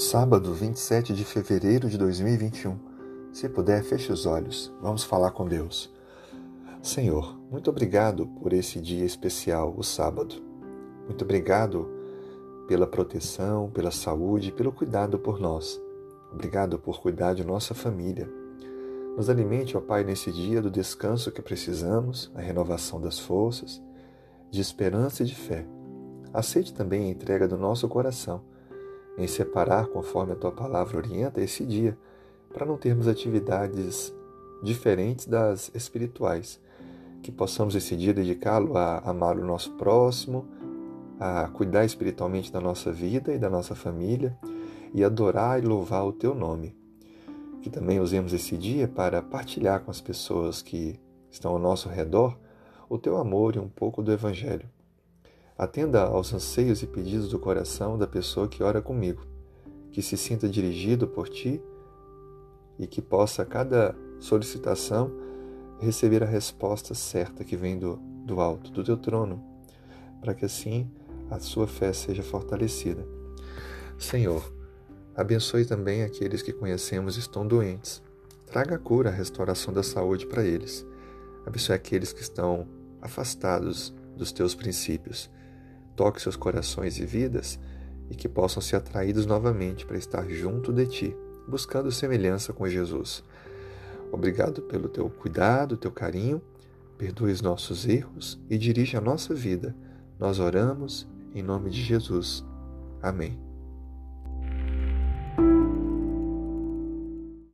Sábado, 27 de fevereiro de 2021. Se puder, feche os olhos. Vamos falar com Deus. Senhor, muito obrigado por esse dia especial, o sábado. Muito obrigado pela proteção, pela saúde, pelo cuidado por nós. Obrigado por cuidar de nossa família. Nos alimente, ó Pai, nesse dia do descanso que precisamos, a renovação das forças, de esperança e de fé. Aceite também a entrega do nosso coração em separar, conforme a tua palavra orienta, esse dia, para não termos atividades diferentes das espirituais. Que possamos esse dia dedicá-lo a amar o nosso próximo, a cuidar espiritualmente da nossa vida e da nossa família e adorar e louvar o teu nome. Que também usemos esse dia para partilhar com as pessoas que estão ao nosso redor o teu amor e um pouco do Evangelho. Atenda aos anseios e pedidos do coração da pessoa que ora comigo, que se sinta dirigido por ti e que possa, a cada solicitação, receber a resposta certa que vem do, do alto, do teu trono, para que assim a sua fé seja fortalecida. Senhor, abençoe também aqueles que conhecemos e estão doentes. Traga a cura, a restauração da saúde para eles. Abençoe aqueles que estão afastados dos teus princípios toque seus corações e vidas e que possam ser atraídos novamente para estar junto de ti, buscando semelhança com Jesus. Obrigado pelo teu cuidado, teu carinho, perdoe os nossos erros e dirige a nossa vida. Nós oramos em nome de Jesus. Amém.